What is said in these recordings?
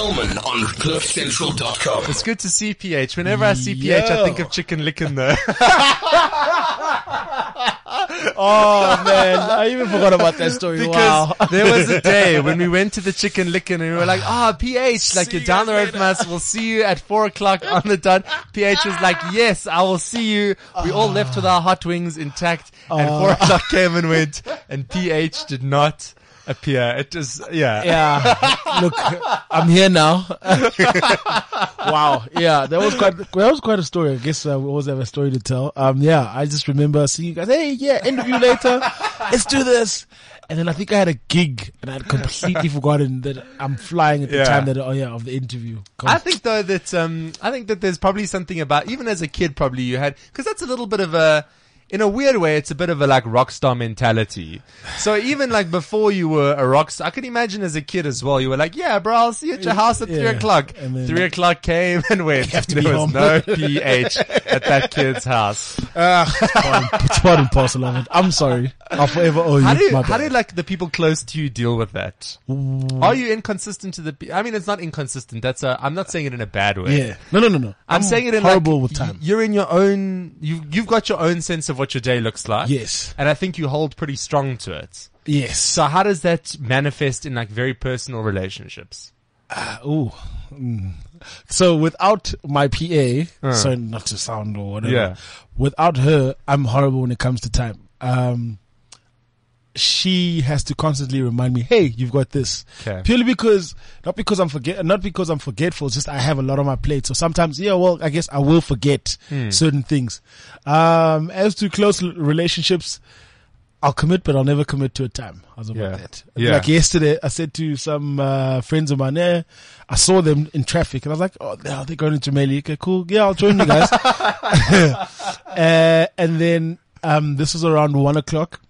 Kelman on CliffCentral.com. It's good to see PH. Whenever I see PH, I think of Chicken Licken though. Oh man, I even forgot about that story. Because wow. there was a day when we went to the Chicken Licken and we were like, ah, PH, like See you're you down the road from us. We'll see you at four o'clock on the dot. PH was like, yes, I will see you. We all left with our hot wings intact and four o'clock came and went and PH did not appear. It was, yeah. Yeah. Look, I'm here now. wow. Yeah, that was quite that was quite a story. I guess uh, we always have a story to tell. Um, yeah, I just remember seeing you guys. Hey, yeah, interview later. Let's do this. And then I think I had a gig, and I had completely forgotten that I'm flying at the Yeah. time that oh yeah of the interview. I think though that um I think that there's probably something about even as a kid probably you had because that's a little bit of a in a weird way it's a bit of a like rock star mentality. So even like before you were a rock star, I can imagine as a kid as well. You were like, yeah, bro, I'll see you at your house at three o'clock. And then- three o'clock came and went. there was home. no ph at that kid's house. it's part and parcel of it. I'm sorry. I'll forever owe you. How do my how do like the people close to you deal with that? Are you inconsistent to the? I mean, it's not inconsistent. That's a. I'm not saying it in a bad way. yeah. No, no, no, no. I'm, saying it in horrible like, with time. You're in your own. You you've got your own sense of what your day looks like. Yes. and I think you hold pretty strong to it. Yes. So how does that manifest in like very personal relationships? Ooh. Mm. So without my PA, so not to sound or whatever. Yeah. Without her, I'm horrible when it comes to time. Um, she has to constantly remind me, "Hey, you've got this." Okay. Purely because, not because I'm forget, not because I'm forgetful. It's just I have a lot on my plate. So sometimes, yeah, well, I guess I will forget Hmm. certain things. Um, as to close relationships, I'll commit, but I'll never commit to a time. How's about Yeah. that? Yeah. Like yesterday, I said to some uh, friends of mine, eh, I saw them in traffic, and I was like, "Oh, they're, they're going into Meli. Okay, cool. Yeah, I'll join you guys." uh, and then um, this was around one o'clock.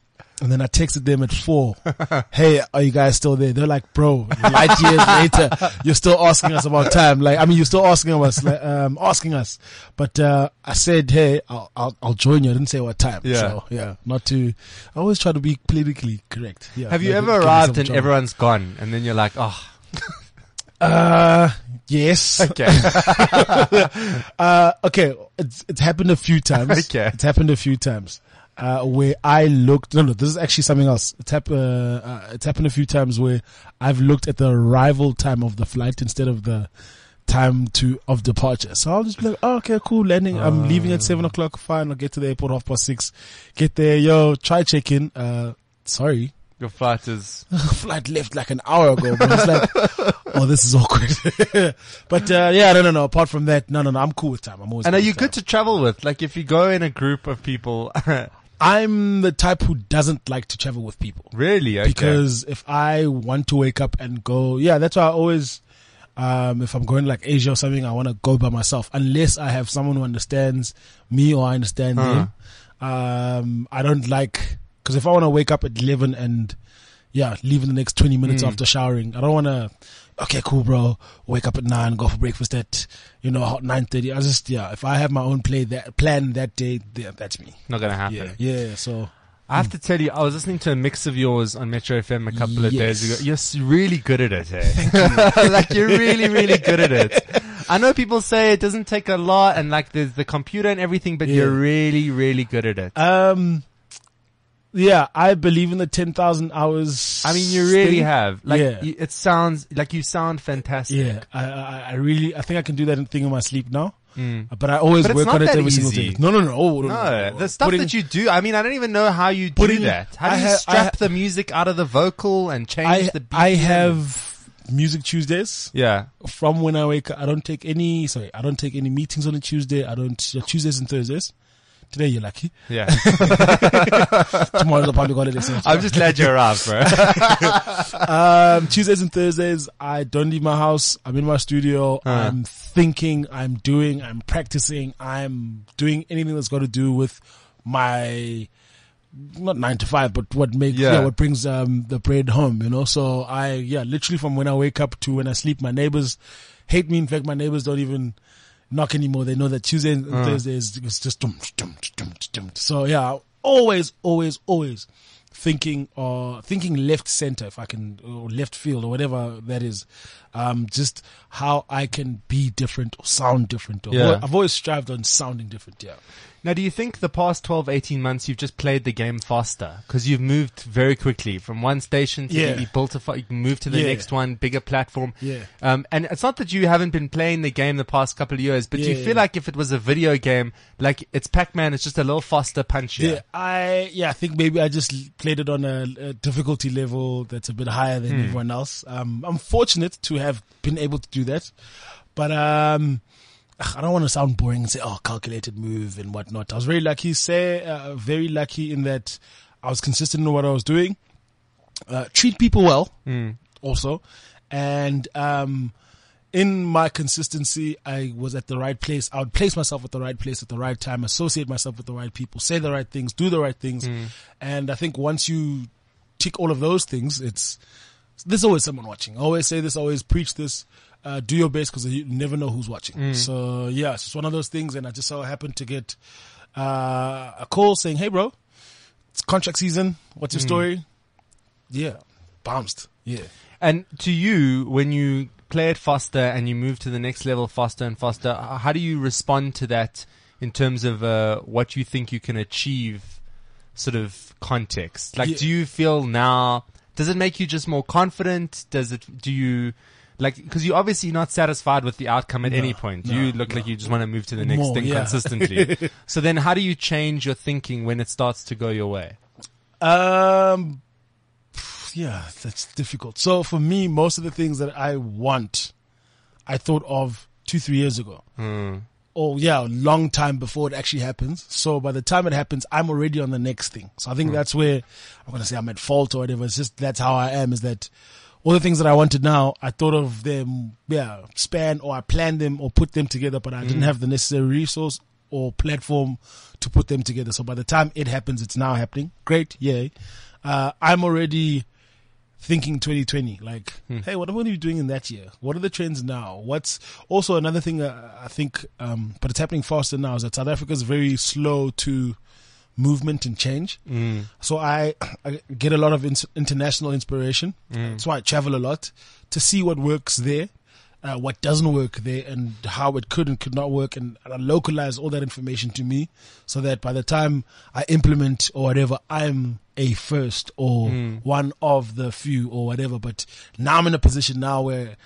And then I texted them at four. hey, are you guys still there? They're like, bro, light years later, you're still asking us about time. Like, I mean, you're still asking us, like, um, asking us. But, uh, I said, hey, I'll, I'll, I'll join you. I didn't say what time. Yeah. So, yeah, not to, I always try to be politically correct. Yeah. Have you ever arrived and trouble. everyone's gone, and then you're like, oh, Uh, yes. okay, Uh, okay. It's, it's happened a few times. Okay. It's happened a few times. Uh, where I looked, no, no, this is actually something else. It's, hap- uh, uh, it's happened a few times where I've looked at the arrival time of the flight instead of the time to, of departure. So I'll just be like, oh, okay, cool, landing. I'm leaving at seven o'clock. Fine. I'll get to the airport half past six. Get there. Yo, try check in. Uh, sorry. your flight is. flight left like an hour ago, but it's like, oh, this is awkward. but, uh, yeah, no, no, no. Apart from that, no, no, no. I'm cool with time. I'm always And are you with good to travel with? Like, if you go in a group of people, I'm the type who doesn't like to travel with people. really? Okay. Because if I want to wake up and go, yeah, that's why I always, um, if I'm going like Asia or something, I want to go by myself unless I have someone who understands me or I understand them. Um, I don't like, cause if I want to wake up at 11 and yeah, leave in the next 20 minutes after showering, I don't want to, okay, cool, bro. Wake up at nine, go for breakfast at, you know, nine thirty. I just, yeah, if I have my own play that plan that day, yeah, that's me. not gonna happen. Yeah. Yeah. So I have to tell you, I was listening to a mix of yours on Metro FM a couple of days ago. You're really good at it, eh? like you're really, really good at it. I know people say it doesn't take a lot and like there's the computer and everything, but you're really, really good at it. Um, yeah, I believe in the 10,000 hours. I mean, you really thing. have. Like, Yeah. you, it sounds like you sound fantastic. Yeah, I, I, I really, I think I can do that thing in my sleep now. But I always Mm. But work on it every single day. No, no, no. Oh, no, No, no. the stuff Putting- that you do, I mean, I don't even know how you do Putting- that. How do you ha- strap ha- the music out of the vocal and change I, the beat? I have music Tuesdays. Yeah. From when I wake up, I don't take any, sorry, I don't take any meetings on a Tuesday. I don't, uh, Tuesdays and Thursdays. Today you're lucky. Yeah. Tomorrow's a public holiday. So I'm just glad you arrived, bro. um, Tuesdays and Thursdays, I don't leave my house. I'm in my studio. I'm thinking, I'm doing, I'm practicing, I'm doing anything that's got to do with my, not nine to five, but what makes, Yeah. yeah, what brings, um, the bread home, you know? So I, yeah, literally from when I wake up to when I sleep, my neighbors hate me. In fact, my neighbors don't even knock anymore. They know that Tuesday and mm. Thursday is just dum, dum, dum. So yeah, always, always, always thinking or thinking left center, if I can, or left field or whatever that is. Um, just how I can be different or sound different. Or Yeah. I've always strived on sounding different. Yeah. Now, do you think the past 12, 18 months you've just played the game faster? Because you've moved very quickly from one station to Yeah. you built a, you moved to the Yeah. next one, bigger platform. Yeah. Um, and it's not that you haven't been playing the game the past couple of years, but do you Yeah. feel like if it was a video game, like it's Pac-Man, it's just a little faster, punchier. Yeah, I yeah, I think maybe I just played it on a, a difficulty level that's a bit higher than everyone else. Um, I'm fortunate to have been able to do that, but um, I don't want to sound boring and say oh calculated move and whatnot. I was very lucky, say uh, very lucky in that I was consistent in what I was doing, uh, treat people well, also, and um, in my consistency, I was at the right place. I would place myself at the right place at the right time, associate myself with the right people, say the right things, do the right things. And I think once you tick all of those things, it's, there's always someone watching. I always say this, I always preach this. Uh, do your best because you never know who's watching. So yeah, it's just one of those things. And I just so happened to get, uh, a call saying, Hey bro, it's contract season. What's your story? Yeah. Bounced. Yeah. And to you, when you play it faster and you move to the next level faster and faster, how do you respond to that in terms of uh, what you think you can achieve, sort of context? Like, Yeah. do you feel now? Does it make you just more confident? Does it? Do you? Like, because you're obviously not satisfied with the outcome at No, any point. no, you look like you just want to move to the next More, thing yeah. consistently. so then, how do you change your thinking when it starts to go your way? Um, yeah, that's difficult. So for me, most of the things that I want, I thought of two, three years ago. Hmm. Oh yeah, a long time before it actually happens. So by the time it happens, I'm already on the next thing. So I think hmm. that's where I'm gonna say I'm at fault or whatever. It's just that's how I am. Is that all the things that I wanted now, I thought of them, yeah, span or I planned them or put them together, but I didn't hmm. have the necessary resource or platform to put them together. So by the time it happens, it's now happening. Great, yay. Uh, I'm already thinking 2020 like hey what am i going to be doing in that year? What are the trends now? What's also another thing uh, i think um but it's happening faster now is that south africa is very slow to movement and change. So I, I get a lot of ins- international inspiration. That's why i travel a lot to see what works there uh, what doesn't work there and how it could and could not work and, and I localize all that information to me so that by the time I implement or whatever, I'm a first or hmm. one of the few or whatever. But now I'm in a position now where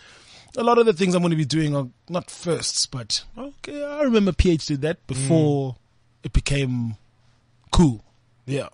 a lot of the things I'm going to be doing are not firsts, but okay, I remember PH did that before hmm. it became cool. Yeah.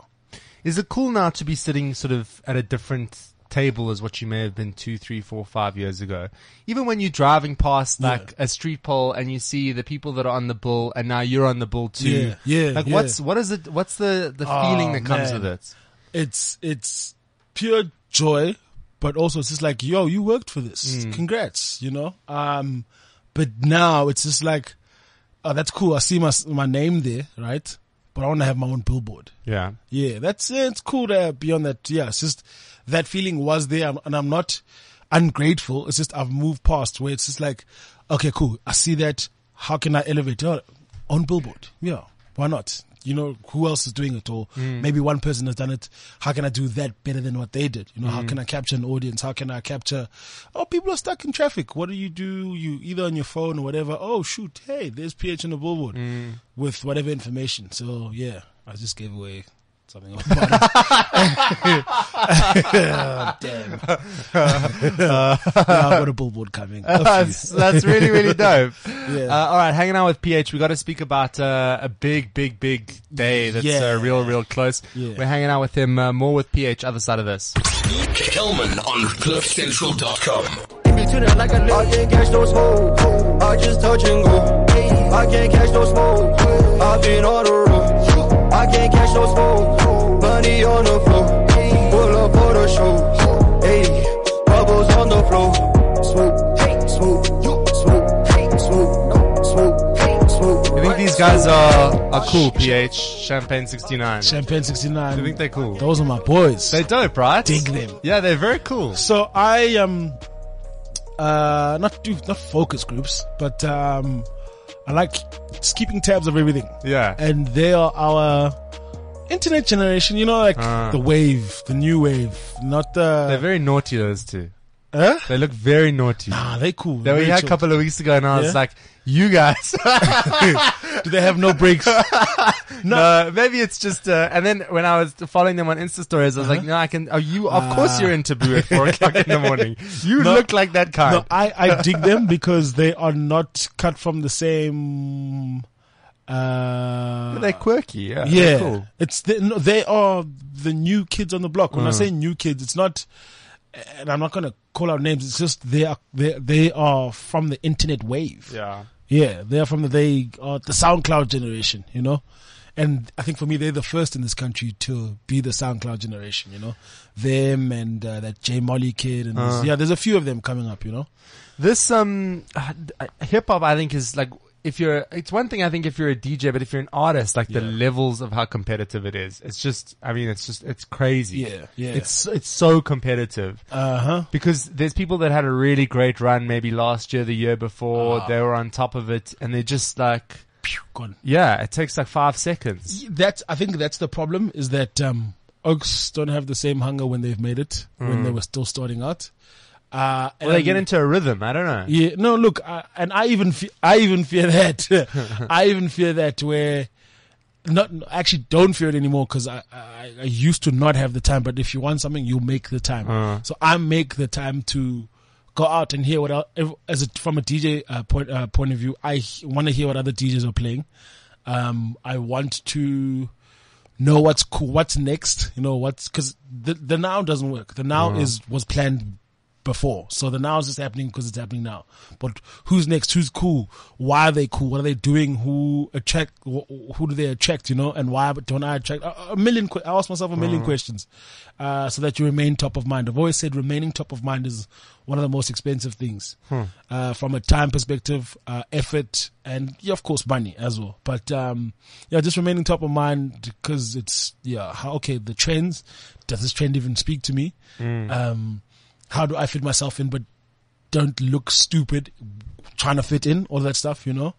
Is it cool now to be sitting sort of at a different table as what you may have been two, three, four, five years ago? Even when you're driving past like a street pole and you see the people that are on the bull and now you're on the bull too. Yeah, yeah, Like yeah. what's, what is it, what's the, the Oh, feeling that comes man. with it? It's it's pure joy, but also it's just like, yo, you worked for this. Congrats, you know. Um, but now it's just like, oh, that's cool. I see my my name there, right? But I want to have my own billboard. Yeah. Yeah, that's it. It's cool to be on that. Yeah, it's just that feeling was there, and I'm not ungrateful. It's just I've moved past where it's just like, okay, cool. I see that. How can I elevate it on billboard? Yeah, why not? You know, who else is doing it? Or hmm. maybe one person has done it. How can I do that better than what they did? You know, how hmm. can I capture an audience? How can I capture, oh, people are stuck in traffic. What do you do? You either on your phone or whatever. Oh, shoot. Hey, there's PH on the billboard hmm. with whatever information. So yeah, I just gave away something about it. Damn. yeah, I've got a billboard coming. That's, that's really, really dope. Yeah. Uh, all right, hanging out with PH, we got to speak about uh, a big, big, big day that's Yeah. uh, real, real close. Yeah. We're hanging out with him uh, more with PH, other side of this. Kelman on CliffCentral.com. In between it like a I can't catch those hoes. I just touch and go. I can't catch those hoes. I've been on the road. Guys are, are cool, PH. Champagne 69. Champagne 69. I think they're cool. Those are my boys. They're dope, right? Dig them. Yeah, they're very cool. So I um uh not do not focus groups, but um I like just keeping tabs of everything. Yeah. And they are our internet generation, you know, like Ah. the wave, the new wave, not uh They're very naughty, those two. Huh? They look very naughty. Nah, they cool. They were here a couple of weeks ago and I was like, you guys. Do they have no breaks? no. maybe it's just, uh, and then when I was following them on Insta stories, I was like, no, I can, oh, you, of course Uh-huh. Ah. you're in taboo at four o'clock in the morning. You No. look like that kind. no, I, I dig them because they are not cut from the same. Uh, They're quirky. Yeah. yeah, cool. it's the, no, they are the new kids on the block. When I Uh. say new kids, it's not, and I'm not gonna call out names. It's just they are they they are from the internet wave. Yeah. Yeah, they are from the they are the SoundCloud generation, you know. And I think for me, they're the first in this country to be the SoundCloud generation, you know. Them and uh, that J Molley kid, and Uh. yeah, there's a few of them coming up, you know. This um hip hop I think is like if you're it's one thing I think if you're a DJ but if you're an artist like the Yeah. levels of how competitive it is it's just I mean it's just it's crazy. Yeah, yeah. It's it's so competitive Uh huh. because there's people that had a really great run maybe last year the year before Ah. they were on top of it and they're just like Gone. yeah it takes like 5 seconds. That's I think that's the problem is that um, Oaks don't have the same hunger when they've made it when they were still starting out. Uh, Well, they get into a rhythm, I don't know. Yeah, no, look, I, and I even, fe- I even fear that. I even fear that where, not I actually don't fear it anymore because I, I, I used to not have the time. But if you want something, you make the time. Uh. So I make the time to go out and hear what el- if- as a, from a DJ uh, point uh, point of view. I want to hear what other DJs are playing. Um, I want to know what's cool, what's next. You know what's because the the now doesn't work. The now is was planned before, so the now is just happening because it's happening now. But who's next? Who's cool? Why are they cool? What are they doing? Who attract? wh- Who do they attract? You know, and why don't I attract? A, million. que- I ask myself a million questions, uh, so that you remain top of mind. I've always said remaining top of mind is one of the most expensive things, uh, from a time perspective, uh, effort, and yeah, of course money as well. But um, yeah, just remaining top of mind because it's yeah. How, okay, the trends. Does this trend even speak to me? Um, how do I fit myself in, but don't look stupid trying to fit in, all that stuff, you know?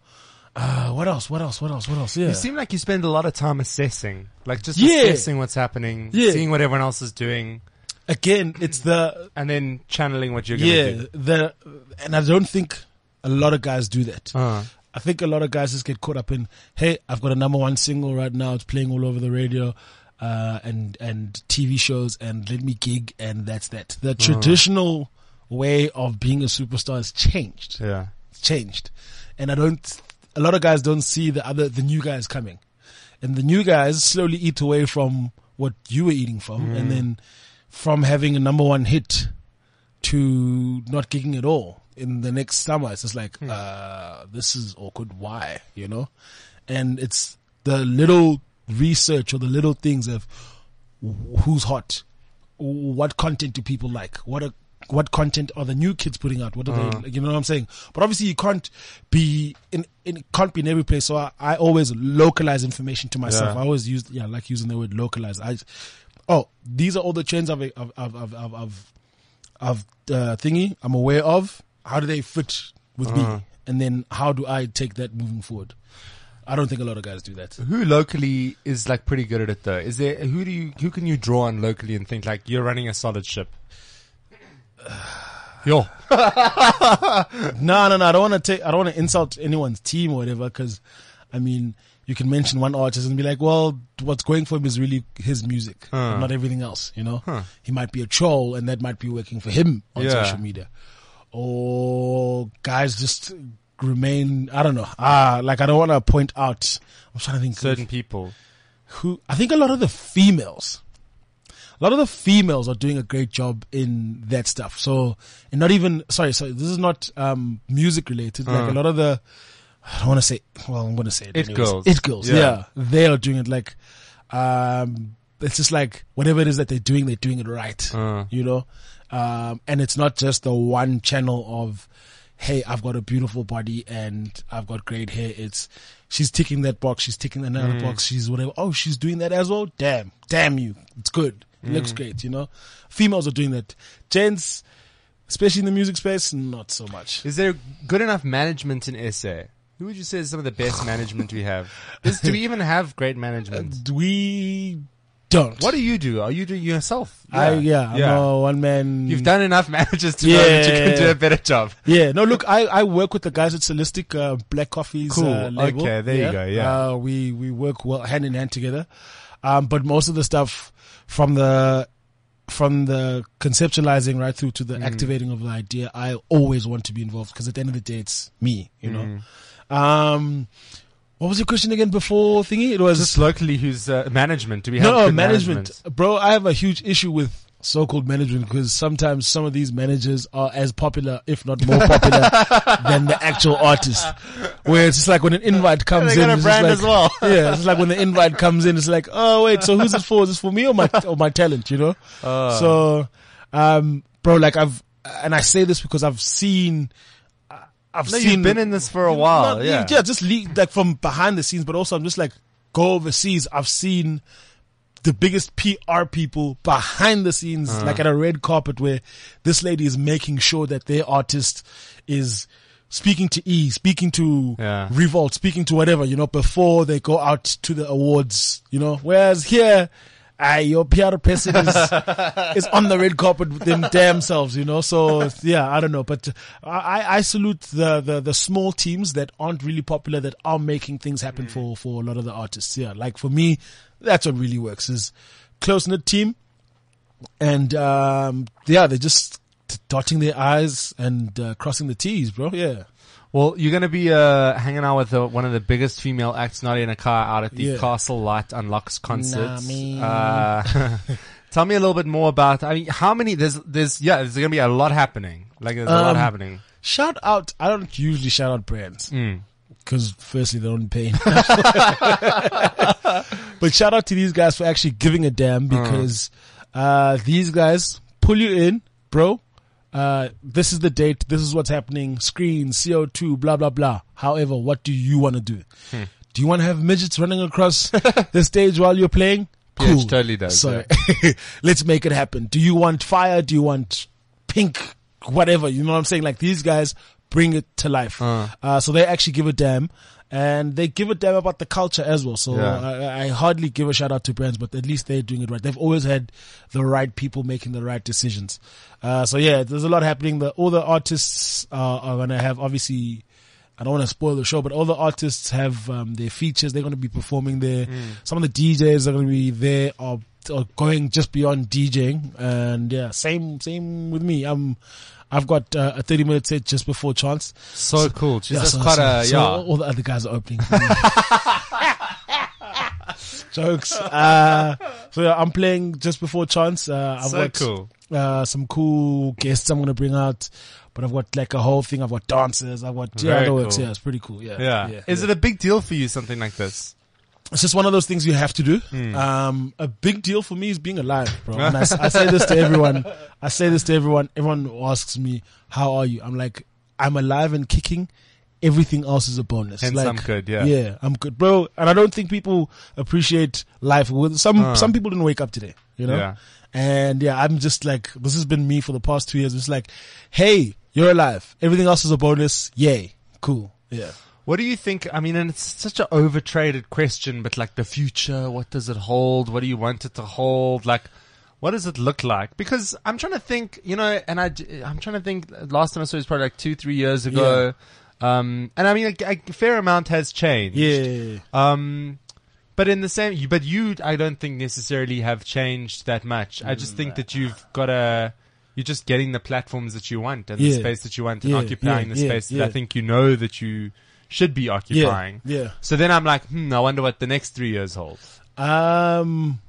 Uh, what else? What else? What else? What else? Yeah. You seem like you spend a lot of time assessing, like just Yeah. assessing what's happening, Yeah. seeing what everyone else is doing, Again, it's the, and then channeling what you're going to yeah, do. the, and I don't think a lot of guys do that. Uh, I think a lot of guys just get caught up in, hey, I've got a number one single right now. It's playing all over the radio, uh, and, and TV shows and let me gig and that's that. The traditional way of being a superstar has changed. yeah. It's changed. And I don't, a lot of guys don't see the other, the new guys coming. And the new guys slowly eat away from what you were eating from. And then from having a number one hit to not gigging at all in the next summer, it's just like, uh, this is awkward. Why? You know? And it's the little research or the little things of who's hot, what content do people like, what are what content are the new kids putting out? What are they? You know what I'm saying? But obviously, you can't be in. in can't be in every place. So I, I always localize information to myself. Yeah. I always use yeah, like using the word localize. I oh, these are all the trends of of of of of, of, of uh, thingy I'm aware of. How do they fit with me? And then how do I take that moving forward? I don't think a lot of guys do that. Who locally is like pretty good at it though? Is there who do you who can you draw on locally and think like you're running a solid ship? Yo, No, no, no. I don't want to take. I don't want to insult anyone's team or whatever. Because, I mean, you can mention one artist and be like, "Well, what's going for him is really his music, Huh. not everything else." You know, Huh. he might be a troll, and that might be working for him on Yeah. social media. Or guys just remain. I don't know. Ah, like I don't want to point out. I'm trying to think. certain people. who I think a lot of the females, a lot of the females are doing a great job in that stuff. So, and not even sorry, sorry, this is not um, music related. Like a lot of the, I don't want to say. Well, I'm going to say it. It anyways. girls. It girls. Yeah. Yeah. they are doing it like. Um, it's just like whatever it is that they're doing, they're doing it right. Uh. You know, um, and it's not just the one channel of, hey, I've got a beautiful body and I've got great hair. It's she's ticking that box, she's ticking another mm. box, she's whatever. Oh, she's doing that as well. Damn, damn you, it's good. It looks mm. great. You know, females are doing that. Gents, especially in the music space, not so much. Is there good enough management in SA? Who would you say is some of the best management we have? Is, do we even have great management? Do We don't. What do you do? Are you doing yourself? I yeah, I'm a one man. You've done enough managers to know that you can do a better job. Yeah, no, look, I, I work with the guys at Soulistic, uh, Black Coffee's, Cool. uh, label. Okay, there you go, yeah. Uh, we, we work well hand in hand together. Um, but most of the stuff from the, from the conceptualizing right through to the Mm. activating of the idea, I always want to be involved because at the end of the day, it's me, you know. Mm. Um, what was the question again before thingy? It was Just locally, who's uh, management? Do we have no good management, bro. I have a huge issue with so-called management because sometimes some of these managers are as popular, if not more popular, than the actual artist. Where it's just like when an invite comes They in, it's brand just as like, well. yeah, it's like when the invite comes in, it's like, oh wait, so who's it for? Is this for me or my or my talent? You know. Uh. So, um, bro, like I've and I say this because I've seen. I've No, seen you've been in this for a while. not- yeah. yeah, just le- like from behind the scenes, but also I'm just like go overseas. I've seen the biggest PR people behind the scenes, Uh-huh. like at a red carpet where this lady is making sure that their artist is speaking to E, speaking to Yeah. Revolt, speaking to whatever, you know, before they go out to the awards, you know, whereas here, ah, your PR person is, is on the red carpet with them damn selves, you know. So yeah, I don't know, but I, I salute the, the the small teams that aren't really popular that are making things happen for for a lot of the artists. Yeah, like for me, that's what really works is close knit team, and um yeah, they're just dotting their I's and uh, crossing the T's, bro. Yeah. Well, you're going to be uh, hanging out with uh, one of the biggest female acts, Nadia Nakai, out at the Yeah. Castle Lite Unlocks concert. me. Uh, tell me a little bit more about. I mean, how many? There's, there's, yeah, there's going to be a lot happening. Like, there's a lot Um, happening. Shout out! I don't usually shout out brands Mm. because firstly they don't pay. but shout out to these guys for actually giving a damn because uh, these guys pull you in, bro. Uh, this is the date. This is what's happening. Screen, CO2, blah, blah, blah. However, what do you want to do? Hmm. Do you want to have midgets running across the stage while you're playing? Cool. totally does, So let's make it happen. Do you want fire? Do you want pink? Whatever. You know what I'm saying? Like these guys bring it to life. Uh. Uh, so they actually give a damn. And they give a damn about the culture as well. So Yeah. I, I hardly give a shout out to brands, but at least they're doing it right. They've always had the right people making the right decisions. Uh, so yeah, there's a lot happening. The, all the artists are, are going to have obviously, I don't want to spoil the show, but all the artists have um, their features. They're going to be performing there. Some of the DJs are going to be there or, or going just beyond DJing. And yeah, same same with me. I'm I've got uh, a 30 minute set just before chance. So cool. Jeez, that's so- quite so- a, so yeah. all the other guys are opening. Jokes. Uh, so yeah, I'm playing just before chance. Uh, I've So got cool. uh, some cool guests I'm gonna bring out. But I've got like a whole thing. I've got dancers. I've got yeah, Very cool. Yeah, it's pretty cool. Yeah, Yeah. Is it a big deal for you, something like this? It's just one of those things you have to do. Hmm. Um, a big deal for me is being alive, bro. And I, I say this to everyone. I say this to everyone. Everyone asks me, "How are you?" I'm like, "I'm alive and kicking." Everything else is a bonus. Hence like, I'm good, yeah. yeah, I'm good, bro. And I don't think people appreciate life. With some, Uh. some people didn't wake up today, you know. Yeah. And yeah, I'm just like, this has been me for the past two years. It's like, hey, you're alive. Everything else is a bonus. Yay, cool. Yeah. What do you think? I mean, and it's such an overtraded question, but like the future, what does it hold? What do you want it to hold? Like, what does it look like? Because I'm trying to think, you know, and I, I'm trying to think, last time I saw it was probably like two, three years ago. Um, and I mean, a, a fair amount has changed. Yeah. Um, but in the same, but you, I don't think necessarily have changed that much. I just think that you've got a, you're just getting the platforms that you want and the space that you want and Yeah, occupying yeah, the yeah, space that yeah. I think you know that you should be occupying. Yeah. yeah. So then I'm like, hmm, I wonder what the next three years hold. Um,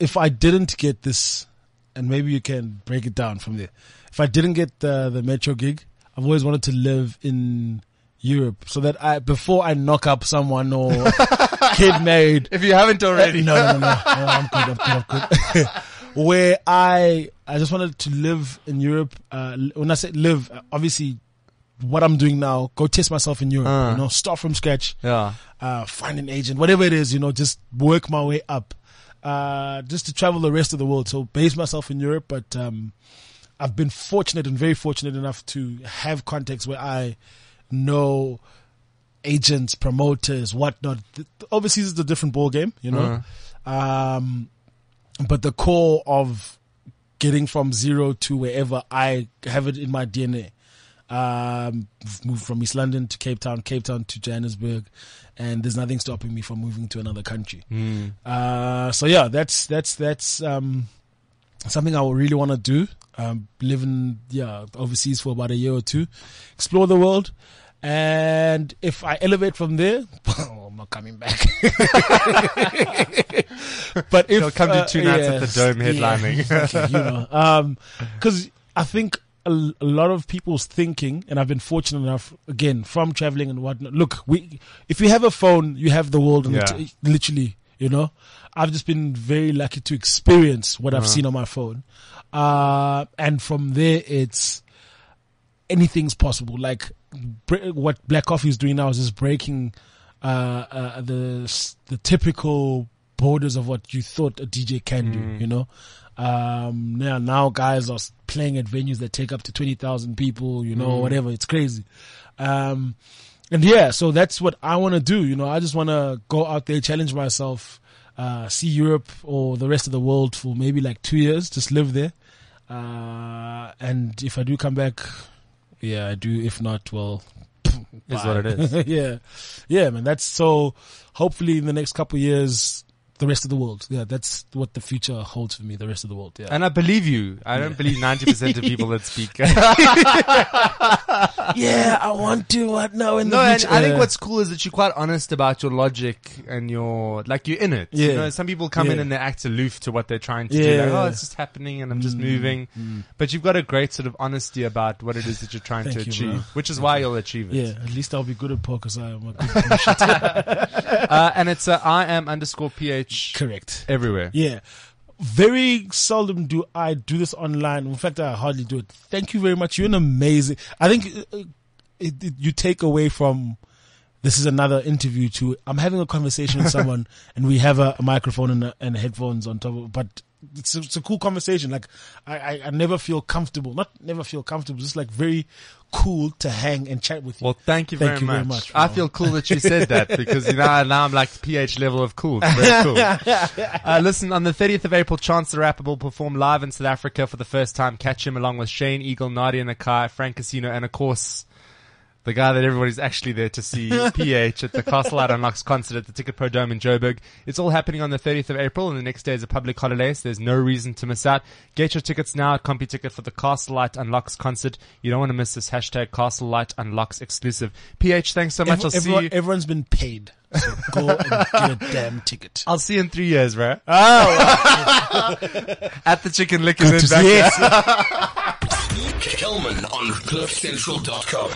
if I didn't get this, and maybe you can break it down from there. If I didn't get the the metro gig, I've always wanted to live in Europe so that I before I knock up someone or get married. If you haven't already. No, no, no, no. I'm good. I'm good. I'm good. Where I, I just wanted to live in Europe. Uh, when I say live, uh, obviously, what I'm doing now, go test myself in Europe. Uh. You know, start from scratch Yeah. uh, find an agent, whatever it is, you know, just work my way up, uh, just to travel the rest of the world. So base myself in Europe, but, um, I've been fortunate and very fortunate enough to have contacts where I know agents, promoters, whatnot. Overseas is a different ball game, you know. Um, but the core of getting from zero to wherever I have it in my DNA. Um, moved from East London to Cape Town, Cape Town to Johannesburg, and there's nothing stopping me from moving to another country. Uh, so yeah, that's that's that's um, something I would really want to do. Um, live in yeah overseas for about a year or two, explore the world, and if I elevate from there, I'm not coming back. but if He'll come to uh, two nights at the yes, Dome yeah, headlining. exactly, you know, um, because I think a, a lot of people's thinking, and I've been fortunate enough again from traveling and whatnot. Look, we if you have a phone, you have the world, and Yeah. it, literally, you know. I've just been very lucky to experience what Uh-huh. I've seen on my phone, uh, and from there, it's anything's possible. Like bre- what Black Coffee is doing now is just breaking uh, uh, the the typical borders of what you thought a DJ can Mm. do. You know, um, now now guys are playing at venues that take up to twenty thousand people. You know, Mm. whatever. It's crazy. Um, and yeah, so that's what I want to do. You know, I just want to go out there, challenge myself, uh, see Europe or the rest of the world for maybe like two years, just live there. Uh, and if I do come back, yeah, I do. If not, well, Is what it is. yeah, yeah, man. That's so. Hopefully, in the next couple of years, the rest of the world. Yeah, that's what the future holds for me. The rest of the world. Yeah, And I believe you. I don't believe 90% of people that speak. yeah. I want to. What now? In no, the and. I think Yeah. what's cool is that you're quite honest about your logic and your, like you're in it. You Yeah. know, some people come in and they act aloof to what they're trying to do. Yeah. Like, oh, it's just happening and I'm just moving. But you've got a great sort of honesty about what it is that you're trying Thank to you, achieve, bro. which is why you'll achieve it. Yeah, at least I'll be good at poker. So I'm a good. Uh, and it's uh, I am underscore PH Correct. everywhere. Yeah. Very seldom do I do this online. In fact, I hardly do it. Thank you very much. You're an amazing. I think uh, it, it, you take away from this is another interview to I'm having a conversation with someone and we have a, a microphone and, a, and headphones on top of but it's a, it's a cool conversation. Like I, I, I never feel comfortable, not never feel comfortable, just like very cool to hang and chat with you. Well, thank you, Thank very, you much. very much, I feel cool that you said that because you know now I'm like PH level of cool. Very cool. uh, listen, on the 30th of April, Chance the Rapper will perform live in South Africa for the first time. Catch him along with Shane Eagle, Nadia Nakai, Frank Casino, and of course. The guy that everybody's actually there to see, PH, at the Castle Lite Unlocks concert at the Ticket Pro Dome in Joburg. It's all happening on the 30th of April, and the next day is a public holiday, so there's no reason to miss out. Get your tickets now at CompuTicket for the Castle Lite Unlocks concert. You don't want to miss this hashtag Castle Lite Unlocks exclusive. PH, thanks so much. Every- I'll see everyone, you. everyone's been paid. So go and get a damn ticket. I'll see you in three years, bro. Oh, At the Chicken Lick and then to back see there. Kelman on CliffCentral.com.